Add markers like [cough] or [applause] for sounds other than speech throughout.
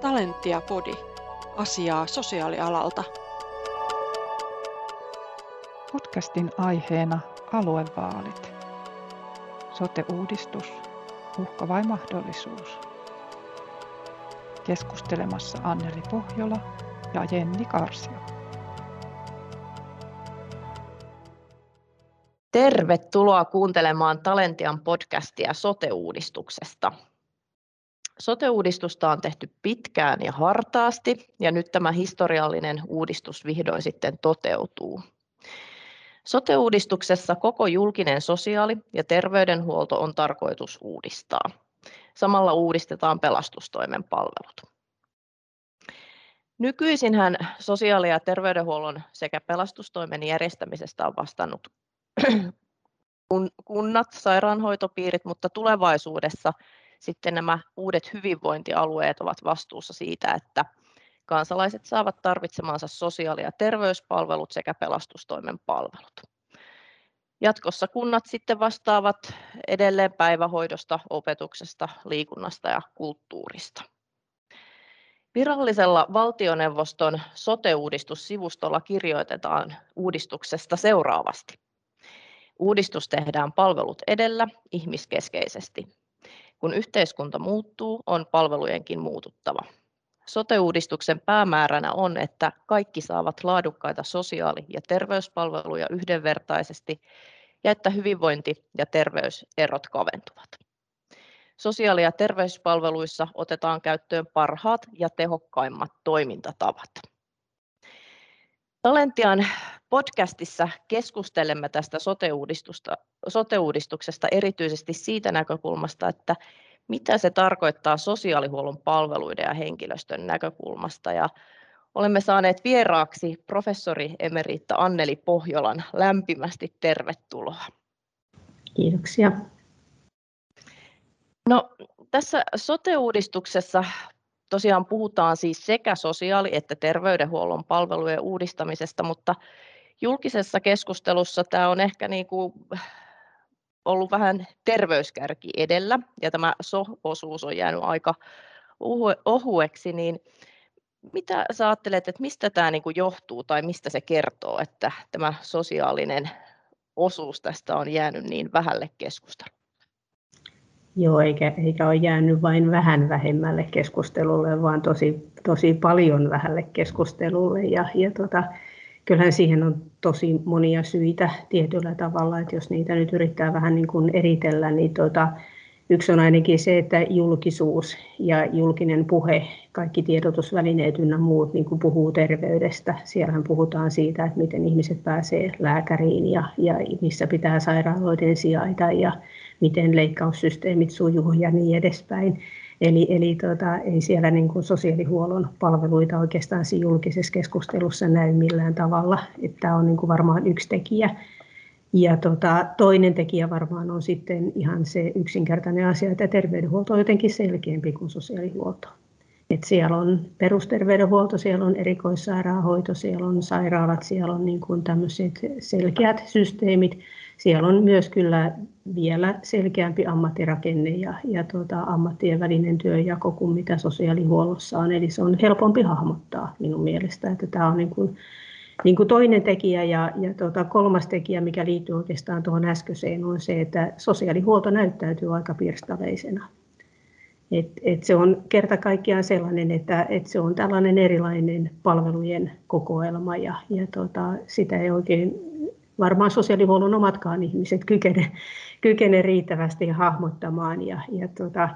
Talentia Podi. Asiaa sosiaalialalta. Podcastin aiheena aluevaalit. Sote-uudistus, uhka vai mahdollisuus? Keskustelemassa Anneli Pohjola ja Jenni Karsio. Tervetuloa kuuntelemaan Talentian podcastia sote-uudistuksesta. Sote-uudistusta on tehty pitkään ja hartaasti ja nyt tämä historiallinen uudistus vihdoin sitten toteutuu. Sote-uudistuksessa koko julkinen sosiaali- ja terveydenhuolto on tarkoitus uudistaa. Samalla uudistetaan pelastustoimen palvelut. Nykyisinhän sosiaali- ja terveydenhuollon sekä pelastustoimen järjestämisestä on vastannut [clears throat] kunnat, sairaanhoitopiirit, mutta tulevaisuudessa sitten nämä uudet hyvinvointialueet ovat vastuussa siitä, että kansalaiset saavat tarvitsemansa sosiaali- ja terveyspalvelut sekä pelastustoimen palvelut. Jatkossa kunnat sitten vastaavat edelleen päivähoidosta, opetuksesta, liikunnasta ja kulttuurista. Virallisella valtioneuvoston sote-uudistussivustolla kirjoitetaan uudistuksesta seuraavasti. Uudistus tehdään palvelut edellä ihmiskeskeisesti. Kun yhteiskunta muuttuu, on palvelujenkin muututtava. Sote-uudistuksen päämääränä on, että kaikki saavat laadukkaita sosiaali- ja terveyspalveluja yhdenvertaisesti ja että hyvinvointi- ja terveyserot kaventuvat. Sosiaali- ja terveyspalveluissa otetaan käyttöön parhaat ja tehokkaimmat toimintatavat. Talentian podcastissa keskustelemme tästä sote-uudistuksesta erityisesti siitä näkökulmasta, että mitä se tarkoittaa sosiaalihuollon palveluiden ja henkilöstön näkökulmasta. Ja olemme saaneet vieraaksi professori emeritta Anneli Pohjolan. Lämpimästi tervetuloa. Kiitoksia. No, tässä sote-uudistuksessa tosiaan puhutaan siis sekä sosiaali- että terveydenhuollon palvelujen uudistamisesta, mutta julkisessa keskustelussa tämä on ehkä niin kuin ollut vähän terveyskärki edellä ja tämä so-osuus on jäänyt aika ohueksi, niin mitä sä ajattelet, että mistä tämä niin kuin johtuu tai mistä se kertoo, että tämä sosiaalinen osuus tästä on jäänyt niin vähälle keskustelulle? Joo, eikä, eikä ole jäänyt vain vähän vähemmälle keskustelulle, vaan tosi, tosi paljon vähälle keskustelulle. Ja, ja tota, kyllähän siihen on tosi monia syitä tietyllä tavalla, että jos niitä nyt yrittää vähän niin kuin eritellä, niin tota, yksi on ainakin se, että julkisuus ja julkinen puhe, kaikki tiedotusvälineet ynnä muut niin kuin puhuu terveydestä. Siellähän puhutaan siitä, että miten ihmiset pääsee lääkäriin ja, ja missä pitää sairaaloiden sijaita ja miten leikkaussysteemit sujuu ja niin edespäin. Eli, eli tota, ei siellä niin kuin sosiaalihuollon palveluita oikeastaan siinä julkisessa keskustelussa näy millään tavalla. Tämä on niin kuin varmaan yksi tekijä. Ja tota, toinen tekijä varmaan on sitten ihan se yksinkertainen asia, että terveydenhuolto on jotenkin selkeämpi kuin sosiaalihuolto. Et siellä on perusterveydenhuolto, siellä on erikoissairaanhoito, siellä on sairaalat, siellä on niin kuin tämmöiset selkeät systeemit. Siellä on myös kyllä vielä selkeämpi ammattirakenne ja, ja tuota, ammattien välinen työnjako kuin mitä sosiaalihuollossa on. Eli se on helpompi hahmottaa minun mielestä, että tämä on niin kuin, niin kuin toinen tekijä ja, ja tuota, kolmas tekijä, mikä liittyy oikeastaan tuohon äskeiseen, on se, että sosiaalihuolto näyttäytyy aika pirstaleisena. Et, et se on kerta kaikkiaan sellainen, että et se on tällainen erilainen palvelujen kokoelma ja, ja tota, sitä ei oikein varmaan sosiaalihuollon omatkaan ihmiset kykene, kykene riittävästi hahmottamaan. Ja, ja, tota,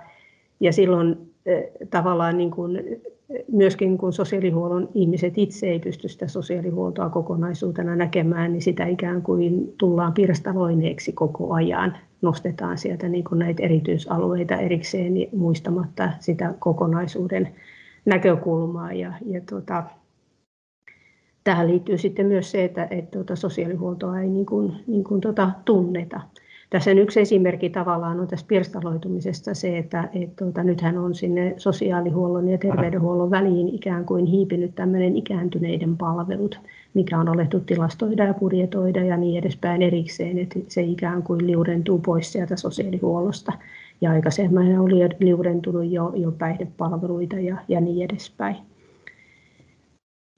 ja silloin eh, tavallaan niin kuin, myöskin kun sosiaalihuollon ihmiset itse ei pysty sitä sosiaalihuoltoa kokonaisuutena näkemään, niin sitä ikään kuin tullaan pirstaloineeksi koko ajan. Nostetaan sieltä niin kuin näitä erityisalueita erikseen niin muistamatta sitä kokonaisuuden näkökulmaa. Ja, ja tota, tähän liittyy sitten myös se, että, että tuota sosiaalihuoltoa ei niin kuin, niin kuin tuota, tunneta. Tässä yksi esimerkki tavallaan on tässä pirstaloitumisesta se, että, että tuota, nythän on sinne sosiaalihuollon ja terveydenhuollon väliin ikään kuin hiipinyt tämmöinen ikääntyneiden palvelut, mikä on alettu tilastoida ja budjetoida ja niin edespäin erikseen, että se ikään kuin liudentuu pois sieltä sosiaalihuollosta. ja aikaisemmin oli liudentunut jo, jo päihdepalveluita ja, ja niin edespäin.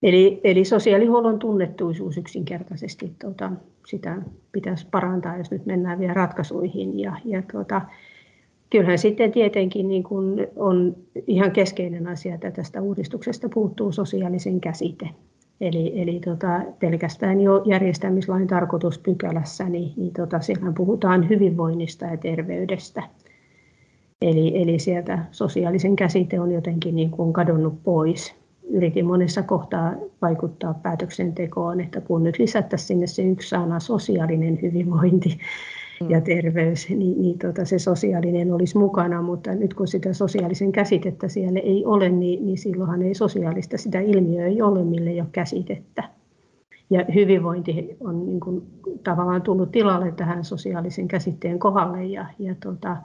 Eli, eli sosiaalihuollon tunnettuisuus yksinkertaisesti, tuota, sitä pitäisi parantaa, jos nyt mennään vielä ratkaisuihin. Ja, ja tuota, kyllähän sitten tietenkin niin kun on ihan keskeinen asia, että tästä uudistuksesta puuttuu sosiaalisen käsite. Eli, eli tota, pelkästään jo järjestämislain tarkoituspykälässä, niin, niin tota, siellä puhutaan hyvinvoinnista ja terveydestä. Eli, eli sieltä sosiaalisen käsite on jotenkin niin kuin kadonnut pois. Yritin monessa kohtaa vaikuttaa päätöksentekoon, että kun nyt lisättäisiin sinne se yksi sana sosiaalinen hyvinvointi, mm. ja terveys, niin, niin tota, se sosiaalinen olisi mukana, mutta nyt kun sitä sosiaalisen käsitettä siellä ei ole, niin, niin silloinhan ei sosiaalista sitä ilmiöä ei ole, mille ei ole käsitettä. Ja hyvinvointi on niin kuin, tavallaan tullut tilalle tähän sosiaalisen käsitteen kohdalle ja, ja tota,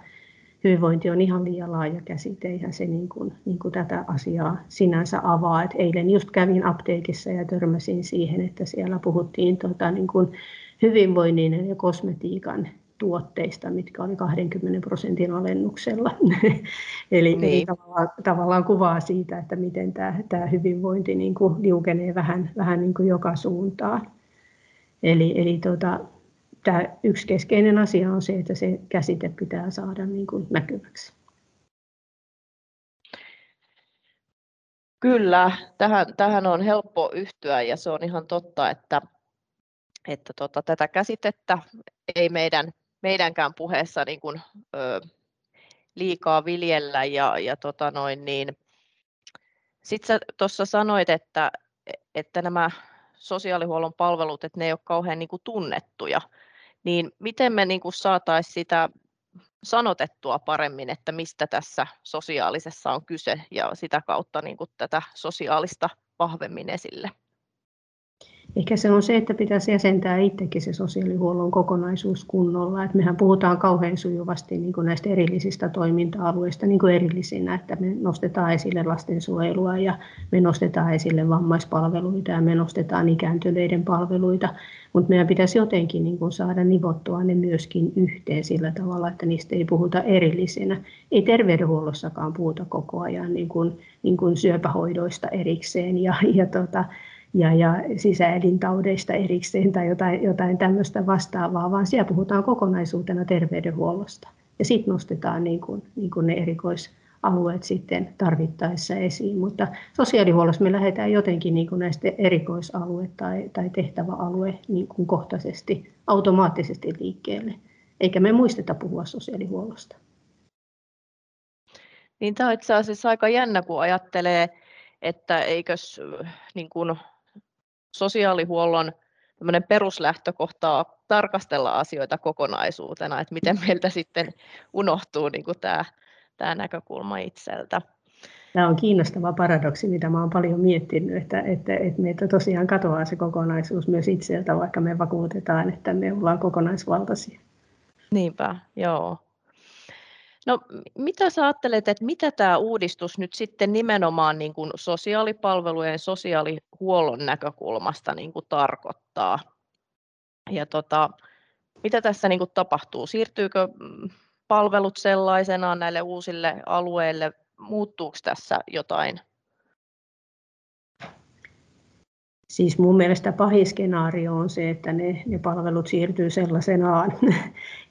hyvinvointi on ihan liian laaja käsite, eihän se niin kuin, niin kuin tätä asiaa sinänsä avaa. Et eilen just kävin apteekissa ja törmäsin siihen, että siellä puhuttiin tota, niin kuin hyvinvoinnin ja kosmetiikan tuotteista, mitkä oli 20 prosentin alennuksella. [laughs] eli, niin. eli tavallaan, tavallaan kuvaa siitä, että miten tämä, tämä hyvinvointi niin kuin liukenee vähän, vähän niin kuin joka suuntaan. Eli, eli tota, tämä yksi keskeinen asia on se, että se käsite pitää saada niin kuin näkyväksi. Kyllä, tähän, tähän on helppo yhtyä ja se on ihan totta, että, että tota, tätä käsitettä ei meidän meidänkään puheessa niin kuin, ö, liikaa viljellä ja, ja tota noin, niin sitten tuossa sanoit, että, että nämä sosiaalihuollon palvelut, että ne ei ole kauhean niin kuin tunnettuja, niin miten me niin saataisiin sitä sanotettua paremmin, että mistä tässä sosiaalisessa on kyse ja sitä kautta niin kuin tätä sosiaalista vahvemmin esille? Ehkä se on se, että pitäisi jäsentää itsekin se sosiaalihuollon kokonaisuus kunnolla. Et mehän puhutaan kauhean sujuvasti niin kuin näistä erillisistä toiminta-alueista niin kuin erillisinä, että me nostetaan esille lastensuojelua ja me nostetaan esille vammaispalveluita ja me nostetaan ikääntyneiden palveluita, mutta meidän pitäisi jotenkin niin kuin saada nivottua ne myöskin yhteen sillä tavalla, että niistä ei puhuta erillisinä. Ei terveydenhuollossakaan puhuta koko ajan niin kuin, niin kuin syöpähoidoista erikseen ja, ja tota, ja, ja sisäelintaudeista erikseen tai jotain, jotain tämmöistä vastaavaa, vaan siellä puhutaan kokonaisuutena terveydenhuollosta. Ja sitten nostetaan niin kuin, niin kuin ne erikoisalueet sitten tarvittaessa esiin. Mutta sosiaalihuollossa me lähdetään jotenkin niin näistä erikoisalue- tai, tai tehtäväalue niin kuin kohtaisesti, automaattisesti liikkeelle. Eikä me muisteta puhua sosiaalihuollosta. Niin tämä on itse asiassa aika jännä, kun ajattelee, että eikös niin kuin sosiaalihuollon peruslähtökohtaa tarkastella asioita kokonaisuutena, että miten meiltä sitten unohtuu niin kuin tämä, tämä näkökulma itseltä. Tämä on kiinnostava paradoksi, mitä olen paljon miettinyt, että, että, että meitä tosiaan katoaa se kokonaisuus myös itseltä, vaikka me vakuutetaan, että me ollaan kokonaisvaltaisia. Niinpä, joo. No, mitä sä ajattelet, että mitä tämä uudistus nyt sitten nimenomaan niin kuin sosiaalipalvelujen sosiaalihuollon näkökulmasta niin kuin tarkoittaa? Ja tota, mitä tässä niin kuin tapahtuu? Siirtyykö mm, palvelut sellaisenaan näille uusille alueille? Muuttuuko tässä jotain Siis mun mielestä pahin skenaario on se, että ne, ne palvelut siirtyy sellaisenaan. [laughs]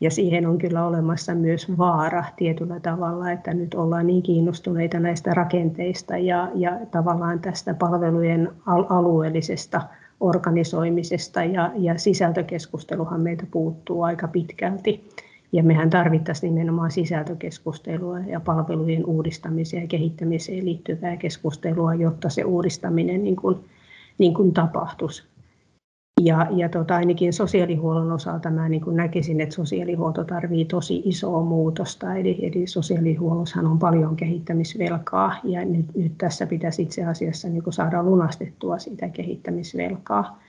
Ja siihen on kyllä olemassa myös vaara tietyllä tavalla, että nyt ollaan niin kiinnostuneita näistä rakenteista ja, ja tavallaan tästä palvelujen alueellisesta organisoimisesta ja, ja sisältökeskusteluhan meiltä puuttuu aika pitkälti. Ja mehän tarvittaisiin nimenomaan sisältökeskustelua ja palvelujen uudistamiseen ja kehittämiseen liittyvää keskustelua, jotta se uudistaminen niin kuin niin kuin tapahtuisi. Ja, ja tota, ainakin sosiaalihuollon osalta mä niin kuin näkisin, että sosiaalihuolto tarvii tosi isoa muutosta. Eli, eli sosiaalihuollossahan on paljon kehittämisvelkaa ja nyt, nyt tässä pitäisi itse asiassa niin kuin saada lunastettua sitä kehittämisvelkaa.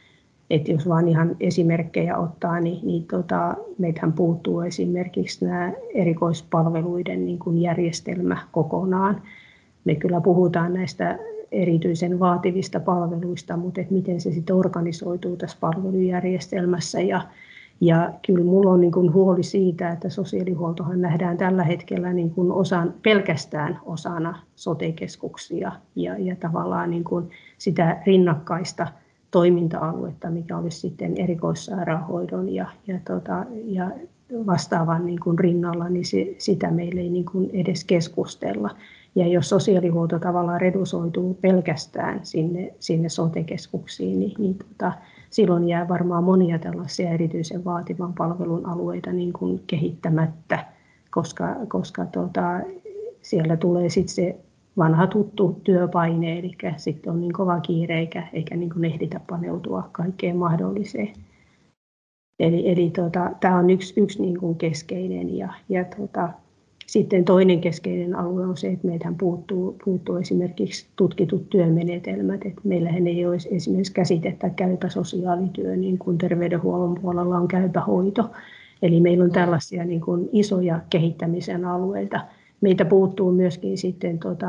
Että jos vaan ihan esimerkkejä ottaa, niin, niin tota, meiltähän puuttuu esimerkiksi nämä erikoispalveluiden niin kuin järjestelmä kokonaan. Me kyllä puhutaan näistä erityisen vaativista palveluista, mutta että miten se sitten organisoituu tässä palvelujärjestelmässä ja, Ja kyllä minulla on niin kuin huoli siitä, että sosiaalihuoltohan nähdään tällä hetkellä niin kuin osan, pelkästään osana sote-keskuksia ja, ja tavallaan niin kuin sitä rinnakkaista toiminta-aluetta, mikä olisi sitten erikoissairaanhoidon ja, ja, tota, ja vastaavan niin kuin rinnalla, niin se, sitä meillä ei niin kuin edes keskustella. Ja jos sosiaalihuolto tavallaan redusoituu pelkästään sinne, sinne sote-keskuksiin, niin, niin tota, silloin jää varmaan monia tällaisia erityisen vaativan palvelun alueita niin kuin kehittämättä, koska, koska tota, siellä tulee sitten se vanha tuttu työpaine, eli sitten on niin kova kiire eikä, eikä niin kuin ehditä paneutua kaikkeen mahdolliseen. Eli, eli tota, tämä on yksi, yksi niin kuin keskeinen ja, ja tota, sitten toinen keskeinen alue on se, että meiltähän puuttuu, puuttuu esimerkiksi tutkitut työmenetelmät. Että meillähän ei ole esimerkiksi käsitettä käypä sosiaalityö, niin kuin terveydenhuollon puolella on käypä hoito. Eli meillä on tällaisia niin kuin isoja kehittämisen alueita. Meitä puuttuu myöskin sitten tota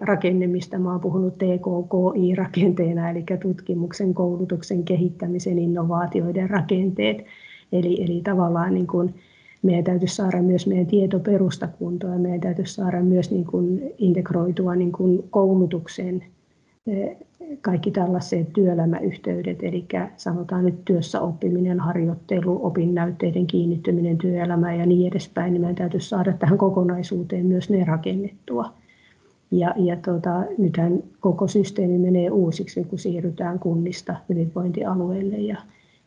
rakenne, mistä olen puhunut TKKI-rakenteena, eli tutkimuksen, koulutuksen, kehittämisen, innovaatioiden rakenteet. Eli, eli tavallaan niin kuin meidän täytyisi saada myös meidän tietoperusta kuntoon ja meidän täytyisi saada myös niin kuin integroitua niin kuin koulutukseen eh, kaikki tällaiset työelämäyhteydet, eli sanotaan nyt työssä oppiminen, harjoittelu, opinnäytteiden kiinnittyminen työelämään ja niin edespäin, niin meidän täytyisi saada tähän kokonaisuuteen myös ne rakennettua. Ja, ja tota, nythän koko systeemi menee uusiksi, kun siirrytään kunnista hyvinvointialueille ja,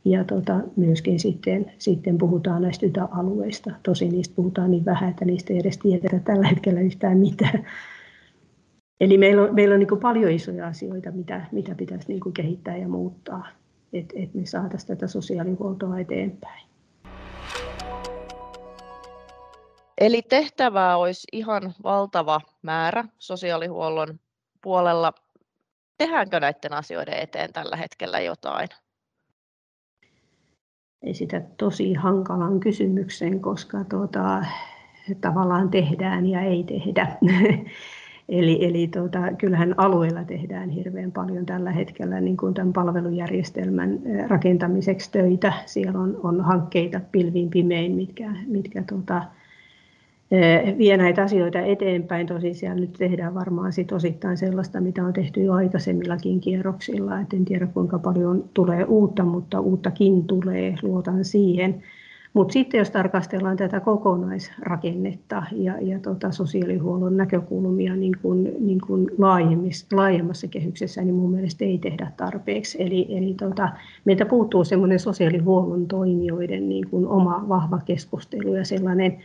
ja tota, myöskin sitten, sitten puhutaan näistä ytäalueista. Tosi niistä puhutaan niin vähän, että niistä ei edes tiedetä tällä hetkellä yhtään mitään. Eli meillä on, meillä on niin paljon isoja asioita, mitä, mitä pitäisi niin kehittää ja muuttaa, että et me saataisiin tätä sosiaalihuoltoa eteenpäin. Eli tehtävää olisi ihan valtava määrä sosiaalihuollon puolella. Tehdäänkö näiden asioiden eteen tällä hetkellä jotain? Esitä tosi hankalan kysymyksen, koska tuota, tavallaan tehdään ja ei tehdä. [laughs] eli eli tuota, kyllähän alueella tehdään hirveän paljon tällä hetkellä niin kuin tämän palvelujärjestelmän rakentamiseksi töitä. Siellä on, on hankkeita pilviin pimein, mitkä, mitkä tuota, vie näitä asioita eteenpäin. Tosin siellä nyt tehdään varmaan sit osittain sellaista, mitä on tehty jo aikaisemmillakin kierroksilla. Et en tiedä kuinka paljon tulee uutta, mutta uuttakin tulee, luotan siihen. Mutta sitten jos tarkastellaan tätä kokonaisrakennetta ja, ja tota sosiaalihuollon näkökulmia niin kun, niin kun laajemmassa kehyksessä, niin mun mielestä ei tehdä tarpeeksi. Eli, eli tota, meiltä puuttuu semmoinen sosiaalihuollon toimijoiden niin kun oma vahva keskustelu ja sellainen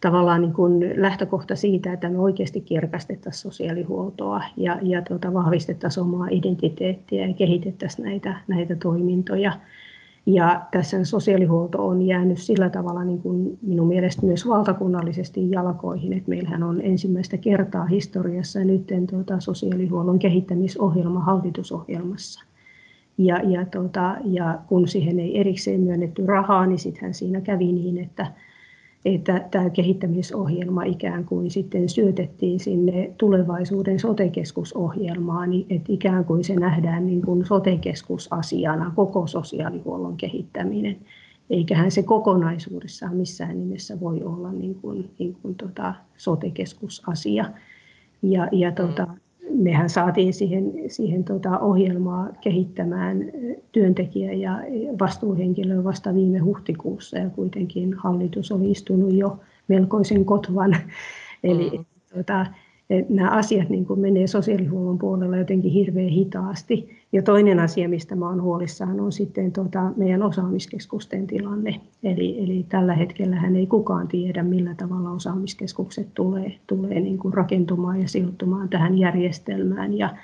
tavallaan niin kuin lähtökohta siitä, että me oikeasti kirkastettaisiin sosiaalihuoltoa ja, ja tuota, vahvistettaisiin omaa identiteettiä ja kehitettäisiin näitä, näitä toimintoja. Ja tässä sosiaalihuolto on jäänyt sillä tavalla niin kuin minun mielestä myös valtakunnallisesti jalkoihin, että meillähän on ensimmäistä kertaa historiassa nyt tuota, sosiaalihuollon kehittämisohjelma hallitusohjelmassa. Ja, ja, tuota, ja kun siihen ei erikseen myönnetty rahaa, niin sittenhän siinä kävi niin, että että tämä kehittämisohjelma ikään kuin sitten syötettiin sinne tulevaisuuden sotekeskusohjelmaan, niin että ikään kuin se nähdään niin kuin sotekeskusasiana koko sosiaalihuollon kehittäminen. Eiköhän se kokonaisuudessaan missään nimessä voi olla niin kuin, niin kuin tota sotekeskusasia. Ja, ja tota, mehän saatiin siihen, siihen tota ohjelmaa kehittämään työntekijä ja vastuuhenkilö vasta viime huhtikuussa ja kuitenkin hallitus oli istunut jo melkoisen kotvan. Eli mm. Tota, nämä asiat niin kuin menee sosiaalihuollon puolella jotenkin hirveän hitaasti. Ja toinen asia, mistä mä olen huolissaan, on sitten tuota meidän osaamiskeskusten tilanne. Eli, eli tällä hetkellä ei kukaan tiedä, millä tavalla osaamiskeskukset tulee, tulee niin kuin rakentumaan ja sijoittumaan tähän järjestelmään. Ja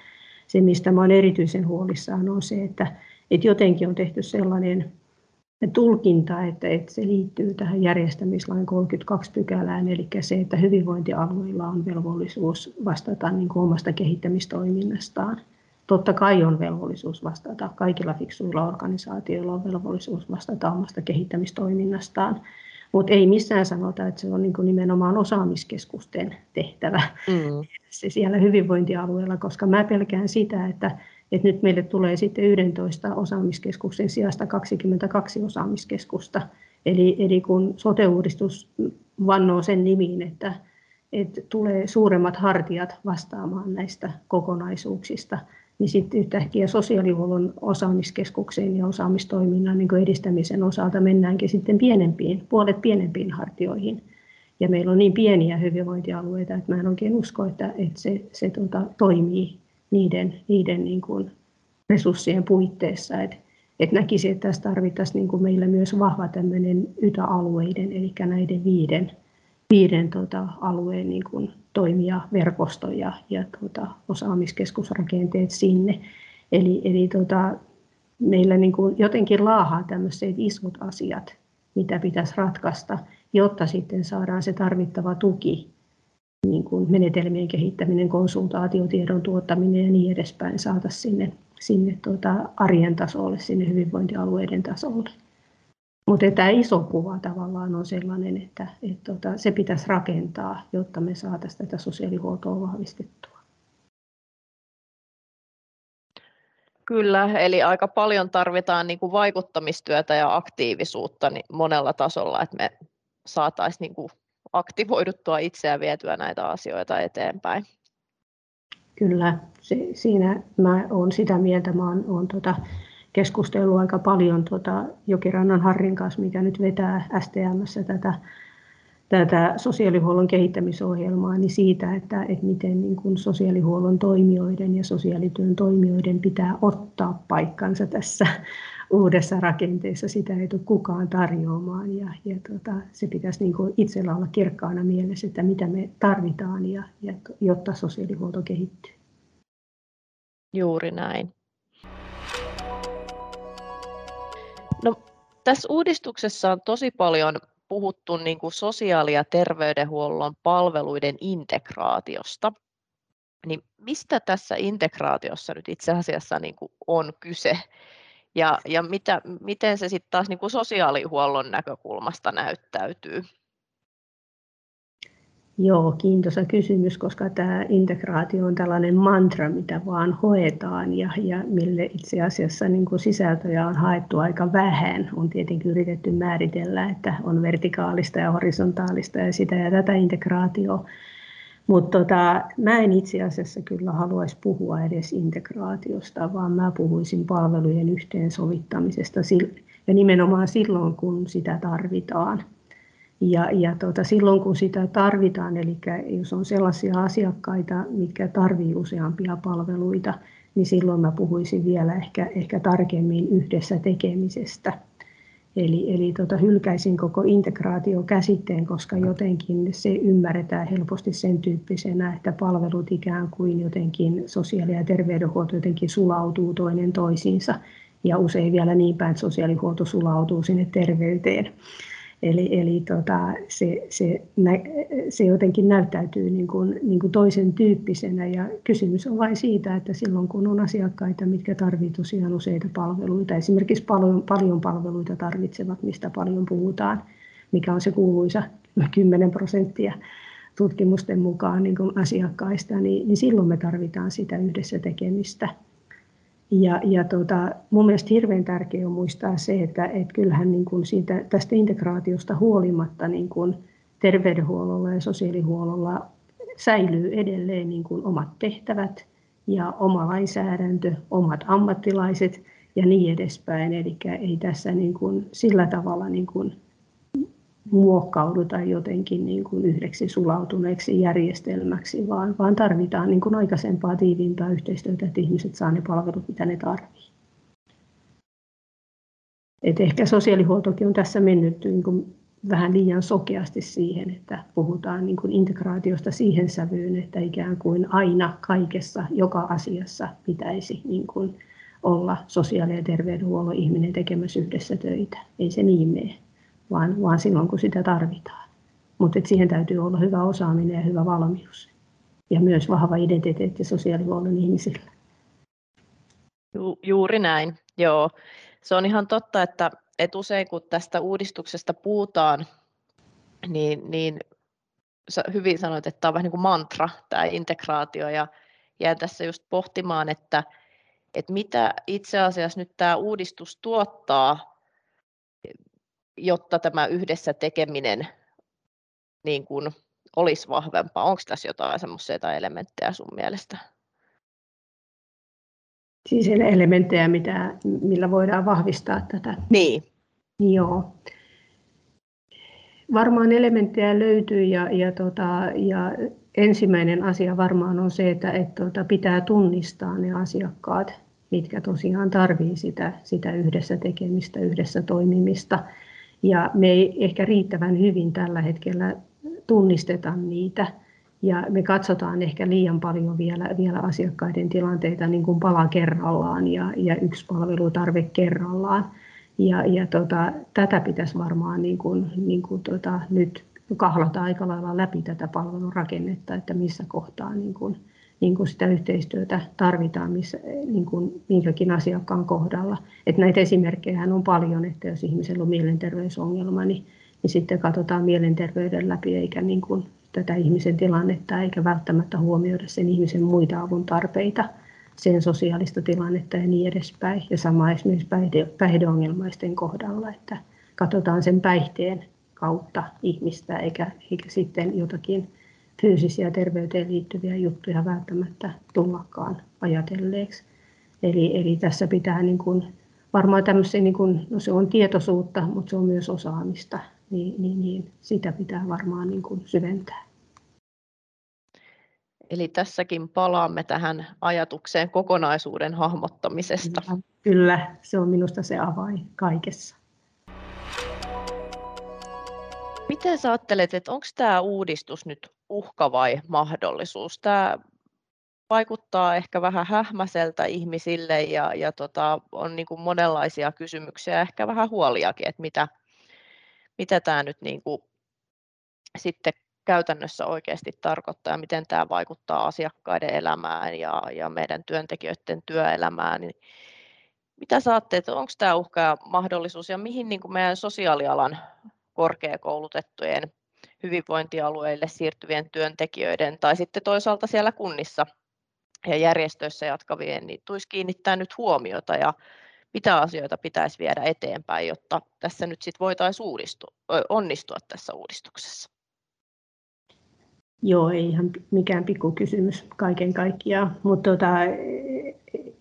se, mistä mä olen erityisen huolissaan, on se, että, että jotenkin on tehty sellainen tulkinta, että, että se liittyy tähän järjestämislain 32 pykälään, eli se, että hyvinvointialueilla on velvollisuus vastata niin kuin omasta kehittämistoiminnastaan. Totta kai on velvollisuus vastata, kaikilla fiksuilla organisaatioilla on velvollisuus vastata omasta kehittämistoiminnastaan, mutta ei missään sanota, että se on niin kuin nimenomaan osaamiskeskusten tehtävä mm. se siellä hyvinvointialueella, koska mä pelkään sitä, että Et nyt meille tulee sitten 11 osaamiskeskuksen sijasta 22 osaamiskeskusta. Eli, eli kun sote-uudistus vannoo sen nimiin, että, että tulee suuremmat hartiat vastaamaan näistä kokonaisuuksista, niin sitten yhtäkkiä sosiaalihuollon osaamiskeskukseen ja osaamistoiminnan niin edistämisen osalta mennäänkin sitten pienempiin, puolet pienempiin hartioihin. Ja meillä on niin pieniä hyvinvointialueita, että mä en oikein usko, että, että se, se tuota, toimii niiden, niiden niin kuin resurssien puitteissa. Että et näkisin, että tässä tarvittaisiin niin kuin meillä myös vahva tämmöinen YTA-alueiden, eli näiden viiden, viiden tota, alueen niin kuin toimijaverkosto ja, ja tota, osaamiskeskusrakenteet sinne. Eli, eli tota, meillä niin kuin jotenkin laahaa tämmöiset isot asiat, mitä pitäisi ratkaista, jotta sitten saadaan se tarvittava tuki, niin kuin menetelmien kehittäminen, konsultaatiotiedon tuottaminen ja niin edespäin saataisiin sinne, sinne tuota arjen tasolle, sinne hyvinvointialueiden tasolle. Mutta tämä iso kuva tavallaan on sellainen, että, että tota, se pitäisi rakentaa, jotta me saataisiin tätä sosiaalihuoltoa vahvistettua. Kyllä, eli aika paljon tarvitaan niin kuin vaikuttamistyötä ja aktiivisuutta niin monella tasolla, että me saataisiin niin kuin aktivoiduttua itseä vietyä näitä asioita eteenpäin. Kyllä, se, siinä mä olen sitä mieltä, mä olen, olen tota, keskustellut aika paljon tota Jokirannan Harrin kanssa, mikä nyt vetää STMssä tätä, tätä sosiaalihuollon kehittämisohjelmaa, niin siitä, että, että miten niin kuin sosiaalihuollon toimijoiden ja sosiaalityön toimijoiden pitää ottaa paikkansa tässä uudessa rakenteessa. Sitä ei tule kukaan tarjoamaan ja, ja tota, se pitäisi niin kuin itsellä olla kirkkaana mielessä, että mitä me tarvitaan, ja, ja, jotta sosiaalihuolto kehittyy. Juuri näin. No, tässä uudistuksessa on tosi paljon puhuttu niin kuin sosiaali- ja terveydenhuollon palveluiden integraatiosta. Niin mistä tässä integraatiossa nyt itse asiassa niin kuin on kyse? Ja, ja mitä, miten se sitten taas niin kuin sosiaalihuollon näkökulmasta näyttäytyy? Joo, kiintoisa kysymys, koska tämä integraatio on tällainen mantra, mitä vaan hoetaan ja, ja mille itse asiassa niin kuin sisältöjä on haettu aika vähän. On tietenkin yritetty määritellä, että on vertikaalista ja horisontaalista ja sitä ja tätä integraatio. Mutta tota, mä en itse asiassa kyllä haluaisi puhua edes integraatiosta, vaan mä puhuisin palvelujen yhteensovittamisesta ja nimenomaan silloin, kun sitä tarvitaan. Ja, ja tuota, silloin kun sitä tarvitaan, eli jos on sellaisia asiakkaita, mitkä tarvitsevat useampia palveluita, niin silloin mä puhuisin vielä ehkä, ehkä tarkemmin yhdessä tekemisestä. Eli, eli tota, hylkäisin koko integraatiokäsitteen, koska jotenkin se ymmärretään helposti sen tyyppisenä, että palvelut ikään kuin jotenkin sosiaali- ja terveydenhuolto jotenkin sulautuu toinen toisiinsa. Ja usein vielä niin päin, että sosiaalihuolto sulautuu sinne terveyteen. Eli, eli tota, se, se, se jotenkin näyttäytyy niin kuin, niin kuin toisen tyyppisenä ja kysymys on vain siitä, että silloin kun on asiakkaita, mitkä tarvitsevat tosiaan useita palveluita, esimerkiksi paljon, paljon palveluita tarvitsevat, mistä paljon puhutaan, mikä on se kuuluisa 10 prosenttia tutkimusten mukaan niin kuin asiakkaista, niin, niin silloin me tarvitaan sitä yhdessä tekemistä. Ja, ja tota, mun mielestä hirveän tärkeää on muistaa se, että et kyllähän niin kuin siitä, tästä integraatiosta huolimatta niin kuin terveydenhuollolla ja sosiaalihuollolla säilyy edelleen niin kuin omat tehtävät ja oma lainsäädäntö, omat ammattilaiset ja niin edespäin. Eli ei tässä niin kuin sillä tavalla niin kuin muokkauduta jotenkin niin kuin yhdeksi sulautuneeksi järjestelmäksi, vaan, vaan tarvitaan niin kuin aikaisempaa tiiviimpää yhteistyötä, että ihmiset saavat ne palvelut, mitä ne tarvitsevat. Ehkä sosiaalihuoltokin on tässä mennyt niin kuin vähän liian sokeasti siihen, että puhutaan niin kuin integraatiosta siihen sävyyn, että ikään kuin aina kaikessa, joka asiassa pitäisi niin kuin olla sosiaali- ja terveydenhuollon ihminen tekemässä yhdessä töitä. Ei se niin mene vaan, vaan silloin, kun sitä tarvitaan. Mutta siihen täytyy olla hyvä osaaminen ja hyvä valmius. Ja myös vahva identiteetti sosiaalihuollon ihmisillä. Ju, juuri näin, joo. Se on ihan totta, että, että usein kun tästä uudistuksesta puhutaan, niin, niin hyvin sanoit, että tämä on vähän niin kuin mantra, tämä integraatio, ja jään tässä just pohtimaan, että, että mitä itse asiassa nyt tämä uudistus tuottaa, jotta tämä yhdessä tekeminen niin kuin olisi vahvempaa. Onko tässä jotain semmoisia elementtejä sun mielestä? Siis elementtejä, mitä, millä voidaan vahvistaa tätä. Niin. Joo. Varmaan elementtejä löytyy ja, ja, tota, ja ensimmäinen asia varmaan on se, että, että tota, pitää tunnistaa ne asiakkaat, mitkä tosiaan tarvii sitä, sitä yhdessä tekemistä, yhdessä toimimista. Ja me ei ehkä riittävän hyvin tällä hetkellä tunnisteta niitä ja me katsotaan ehkä liian paljon vielä, vielä asiakkaiden tilanteita niin kuin pala kerrallaan ja, ja yksi palvelutarve kerrallaan. Ja, ja tota, tätä pitäisi varmaan niin kuin, niin kuin tota, nyt kahlata aika lailla läpi tätä palvelurakennetta, että missä kohtaa niin kuin, niin kuin sitä yhteistyötä tarvitaan missä, niin kuin minkäkin asiakkaan kohdalla. Et näitä esimerkkejä on paljon, että jos ihmisellä on mielenterveysongelma, niin, niin sitten katsotaan mielenterveyden läpi eikä niin kuin tätä ihmisen tilannetta eikä välttämättä huomioida sen ihmisen muita avun tarpeita, sen sosiaalista tilannetta ja niin edespäin. Ja sama esimerkiksi päihde, päihdeongelmaisten kohdalla, että katsotaan sen päihteen kautta ihmistä eikä, eikä sitten jotakin fyysisiä terveyteen liittyviä juttuja välttämättä tullakaan ajatelleeksi. Eli, eli tässä pitää niin kuin, varmaan tämmöisen, niin kuin, no se on tietoisuutta, mutta se on myös osaamista niin, niin, niin sitä pitää varmaan niin kuin syventää. Eli tässäkin palaamme tähän ajatukseen kokonaisuuden hahmottamisesta. Kyllä, se on minusta se avain kaikessa. Miten sä ajattelet, että onko tämä uudistus nyt uhka vai mahdollisuus? Tämä vaikuttaa ehkä vähän hähmäseltä ihmisille ja, ja tota, on niin kuin monenlaisia kysymyksiä ja ehkä vähän huoliakin, että mitä, mitä tämä nyt niin kuin sitten käytännössä oikeasti tarkoittaa ja miten tämä vaikuttaa asiakkaiden elämään ja, ja meidän työntekijöiden työelämään. Niin mitä saatte, että onko tämä uhka ja mahdollisuus ja mihin niin kuin meidän sosiaalialan korkeakoulutettujen hyvinvointialueille siirtyvien työntekijöiden tai sitten toisaalta siellä kunnissa ja järjestöissä jatkavien, niin tulisi kiinnittää nyt huomiota ja mitä asioita pitäisi viedä eteenpäin, jotta tässä nyt sitten voitaisiin uudistua, onnistua tässä uudistuksessa? Joo, ei ihan mikään pikkukysymys kaiken kaikkiaan, mutta tota,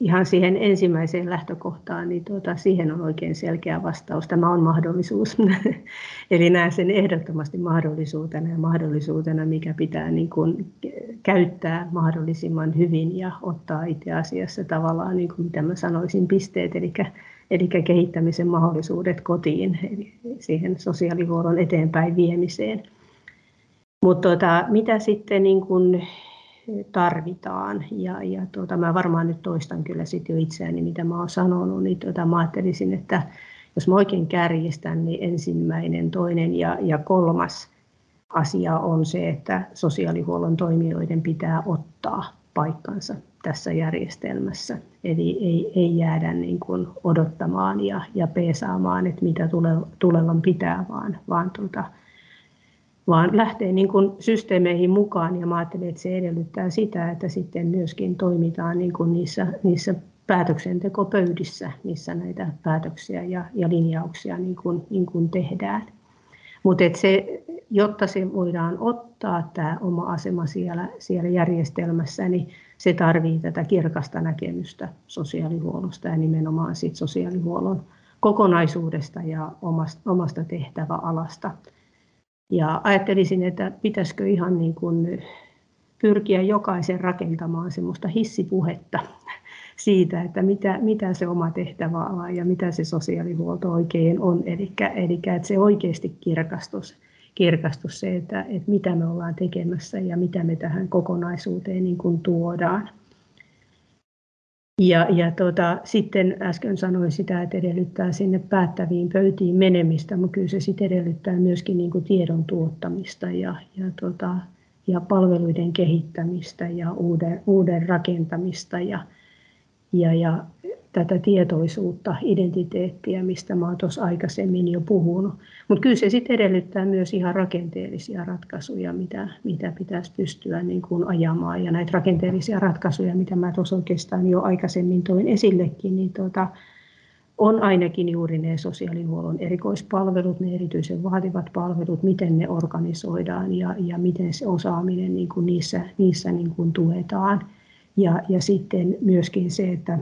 ihan siihen ensimmäiseen lähtökohtaan, niin tuota, siihen on oikein selkeä vastaus. Tämä on mahdollisuus. [laughs] Eli näen sen ehdottomasti mahdollisuutena ja mahdollisuutena, mikä pitää niin kuin käyttää mahdollisimman hyvin ja ottaa itse asiassa tavallaan, niin kuin mitä mä sanoisin, pisteet, eli, eli kehittämisen mahdollisuudet kotiin, eli siihen sosiaalihuollon eteenpäin viemiseen. Mutta tuota, mitä sitten niin kun tarvitaan, ja, ja tuota, mä varmaan nyt toistan kyllä sit jo itseäni, mitä mä oon sanonut, niin tuota, mä ajattelisin, että jos mä oikein kärjistän, niin ensimmäinen, toinen ja, ja kolmas asia on se, että sosiaalihuollon toimijoiden pitää ottaa paikkansa tässä järjestelmässä. Eli ei, ei jäädä niin kuin odottamaan ja, ja peesaamaan, että mitä tule, tulevan pitää, vaan, vaan tuota, vaan lähtee niin kuin systeemeihin mukaan ja mä ajattelen, että se edellyttää sitä, että sitten myöskin toimitaan niin kuin niissä, niissä päätöksentekopöydissä, missä näitä päätöksiä ja, ja linjauksia niin kuin, niin kuin tehdään. Mutta se, jotta se voidaan ottaa tämä oma asema siellä, siellä järjestelmässä, niin se tarvii tätä kirkasta näkemystä sosiaalihuollosta ja nimenomaan sit sosiaalihuollon kokonaisuudesta ja omasta, omasta tehtäväalasta. Ja ajattelisin, että pitäisikö ihan niin kuin pyrkiä jokaisen rakentamaan semmoista hissipuhetta [laughs] siitä, että mitä, mitä se oma tehtäväala ja mitä se sosiaalihuolto oikein on. Eli, eli että se oikeasti kirkastus, kirkastus se, että, että mitä me ollaan tekemässä ja mitä me tähän kokonaisuuteen niin kuin tuodaan. Ja, ja tuota, sitten äsken sanoin sitä, että edellyttää sinne päättäviin pöytiin menemistä, mutta kyllä se sitten edellyttää myöskin niin kuin tiedon tuottamista ja, ja, tuota, ja palveluiden kehittämistä ja uuden, uuden rakentamista. Ja, ja, ja tätä tietoisuutta, identiteettiä, mistä oon tuossa aikaisemmin jo puhunut. Mutta kyllä se sitten edellyttää myös ihan rakenteellisia ratkaisuja, mitä, mitä pitäisi pystyä niin kuin ajamaan. Ja näitä rakenteellisia ratkaisuja, mitä mä tuossa oikeastaan jo aikaisemmin toin esillekin, niin tuota, on ainakin juuri ne sosiaalihuollon erikoispalvelut, ne erityisen vaativat palvelut, miten ne organisoidaan ja, ja miten se osaaminen niin kuin niissä, niissä niin kuin tuetaan. Ja, ja sitten myöskin se, että,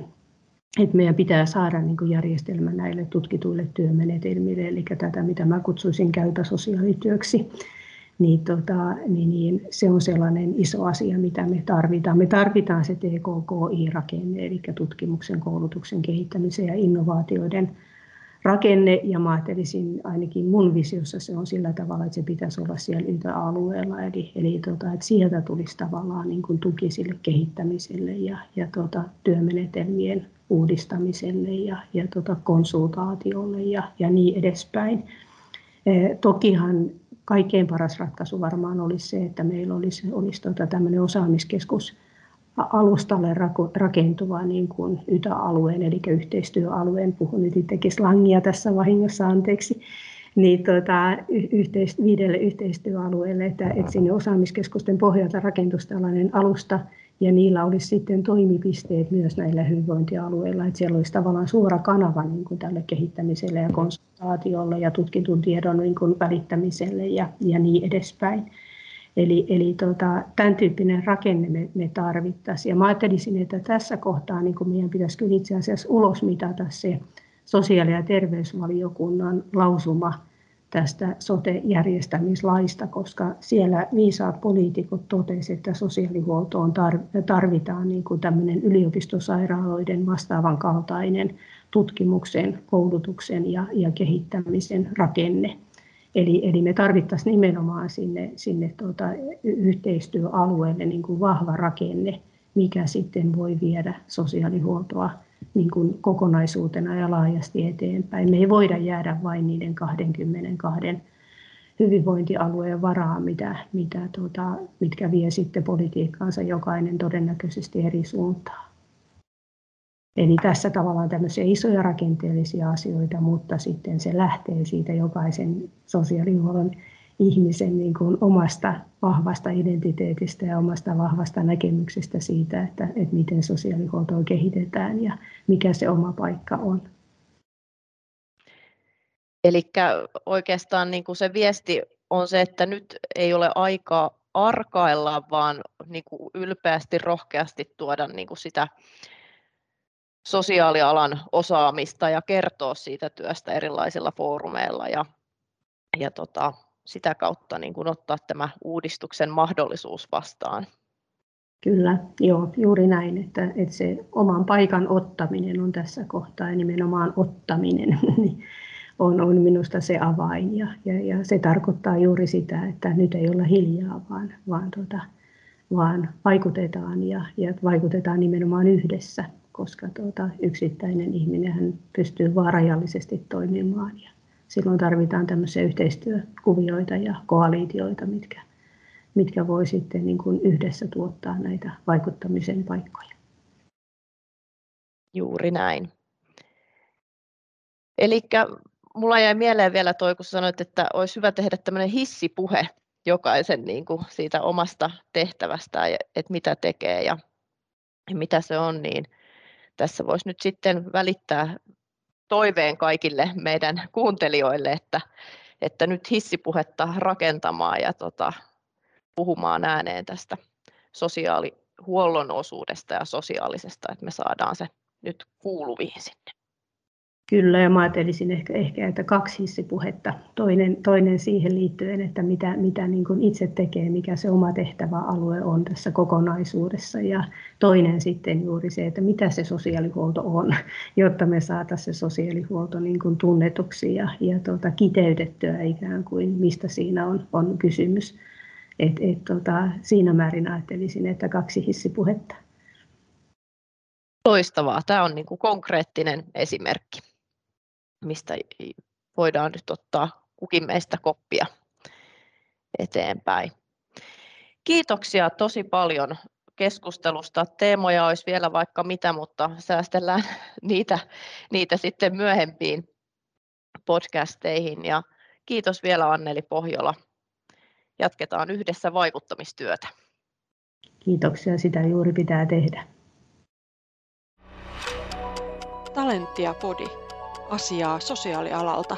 että meidän pitää saada niin kuin järjestelmä näille tutkituille työmenetelmille, eli tätä, mitä mä kutsuisin käypä sosiaalityöksi niin, tota, niin, niin se on sellainen iso asia, mitä me tarvitaan. Me tarvitaan se TKKI-rakenne, eli tutkimuksen, koulutuksen, kehittämisen ja innovaatioiden rakenne, ja mä ajattelisin ainakin mun visiossa se on sillä tavalla, että se pitäisi olla siellä YTA-alueella, eli, eli tota, että sieltä tulisi tavallaan niin kuin tuki sille kehittämiselle ja, ja tota, työmenetelmien uudistamiselle ja, ja tota, konsultaatiolle ja, ja niin edespäin. Eh, tokihan kaikkein paras ratkaisu varmaan olisi se, että meillä olisi, olisi tota tämmöinen osaamiskeskus alustalle rakentuva niin kuin YTA-alueen, eli yhteistyöalueen, puhun nyt itsekin slangia tässä vahingossa, anteeksi, niin tota, yhteist, viidelle yhteistyöalueelle, että, että sinne osaamiskeskusten pohjalta rakentuisi tällainen alusta, ja niillä olisi sitten toimipisteet myös näillä hyvinvointialueilla, että siellä olisi tavallaan suora kanava niin kuin tälle kehittämiselle ja konsultaatiolle ja tutkitun tiedon niin kuin välittämiselle ja, ja niin edespäin. Eli, eli tota, tämän tyyppinen rakenne me, me tarvittaisiin. Ja mä ajattelisin, että tässä kohtaa niin meidän pitäisi kyllä itse asiassa ulosmitata se sosiaali- ja terveysvaliokunnan lausuma tästä sote-järjestämislaista, koska siellä viisaat poliitikot totesivat, että sosiaalihuoltoon tarvitaan niin kuin tämmöinen yliopistosairaaloiden vastaavan kaltainen tutkimuksen, koulutuksen ja, ja kehittämisen rakenne. Eli, eli me tarvittaisiin nimenomaan sinne, sinne tuota, yhteistyöalueelle niin kuin vahva rakenne, mikä sitten voi viedä sosiaalihuoltoa niin kuin kokonaisuutena ja laajasti eteenpäin. Me ei voida jäädä vain niiden 22 hyvinvointialueen varaa, mitä, mitä tuota, mitkä vie sitten politiikkaansa jokainen todennäköisesti eri suuntaan. Eli tässä tavallaan tämmöisiä isoja rakenteellisia asioita, mutta sitten se lähtee siitä jokaisen sosiaalihuollon ihmisen niin kuin omasta vahvasta identiteetistä ja omasta vahvasta näkemyksestä siitä, että, että miten sosiaalihuoltoa kehitetään ja mikä se oma paikka on. Eli oikeastaan niin kuin se viesti on se, että nyt ei ole aikaa arkailla, vaan niin kuin ylpeästi, rohkeasti tuoda niin kuin sitä sosiaalialan osaamista ja kertoa siitä työstä erilaisilla foorumeilla ja, ja tota, sitä kautta niin kuin ottaa tämä uudistuksen mahdollisuus vastaan. Kyllä, joo, juuri näin, että, että se oman paikan ottaminen on tässä kohtaa ja nimenomaan ottaminen [laughs] niin on, on minusta se avain ja, ja, ja se tarkoittaa juuri sitä, että nyt ei olla hiljaa, vaan, vaan, tota, vaan vaikutetaan ja, ja vaikutetaan nimenomaan yhdessä, koska tuota, yksittäinen ihminen pystyy vaan rajallisesti toimimaan ja, silloin tarvitaan tämmöisiä yhteistyökuvioita ja koalitioita, mitkä, mitkä voi sitten niin kuin yhdessä tuottaa näitä vaikuttamisen paikkoja. Juuri näin. Eli mulla jäi mieleen vielä toi, kun sanoit, että olisi hyvä tehdä tämmöinen hissipuhe jokaisen niin kuin siitä omasta tehtävästä, että mitä tekee ja mitä se on, niin tässä voisi nyt sitten välittää toiveen kaikille meidän kuuntelijoille, että, että nyt hissipuhetta rakentamaan ja tota, puhumaan ääneen tästä sosiaalihuollon osuudesta ja sosiaalisesta, että me saadaan se nyt kuuluviin sinne. Kyllä, ja mä ajattelisin ehkä, ehkä että kaksi hissipuhetta. Toinen, toinen siihen liittyen, että mitä, mitä niin kuin itse tekee, mikä se oma tehtäväalue on tässä kokonaisuudessa. Ja toinen sitten juuri se, että mitä se sosiaalihuolto on, jotta me saataisiin se sosiaalihuolto niin kuin tunnetuksi ja, ja tuota, kiteytettyä ikään kuin, mistä siinä on, on kysymys. Et, et, tota, siinä määrin ajattelisin, että kaksi hissipuhetta. Loistavaa. Tämä on niin kuin konkreettinen esimerkki mistä voidaan nyt ottaa kukin meistä koppia eteenpäin. Kiitoksia tosi paljon keskustelusta. Teemoja olisi vielä vaikka mitä, mutta säästellään [laughs] niitä, niitä sitten myöhempiin podcasteihin. Ja kiitos vielä Anneli Pohjola. Jatketaan yhdessä vaikuttamistyötä. Kiitoksia, sitä juuri pitää tehdä. Talenttia Podi. Asiaa sosiaalialalta.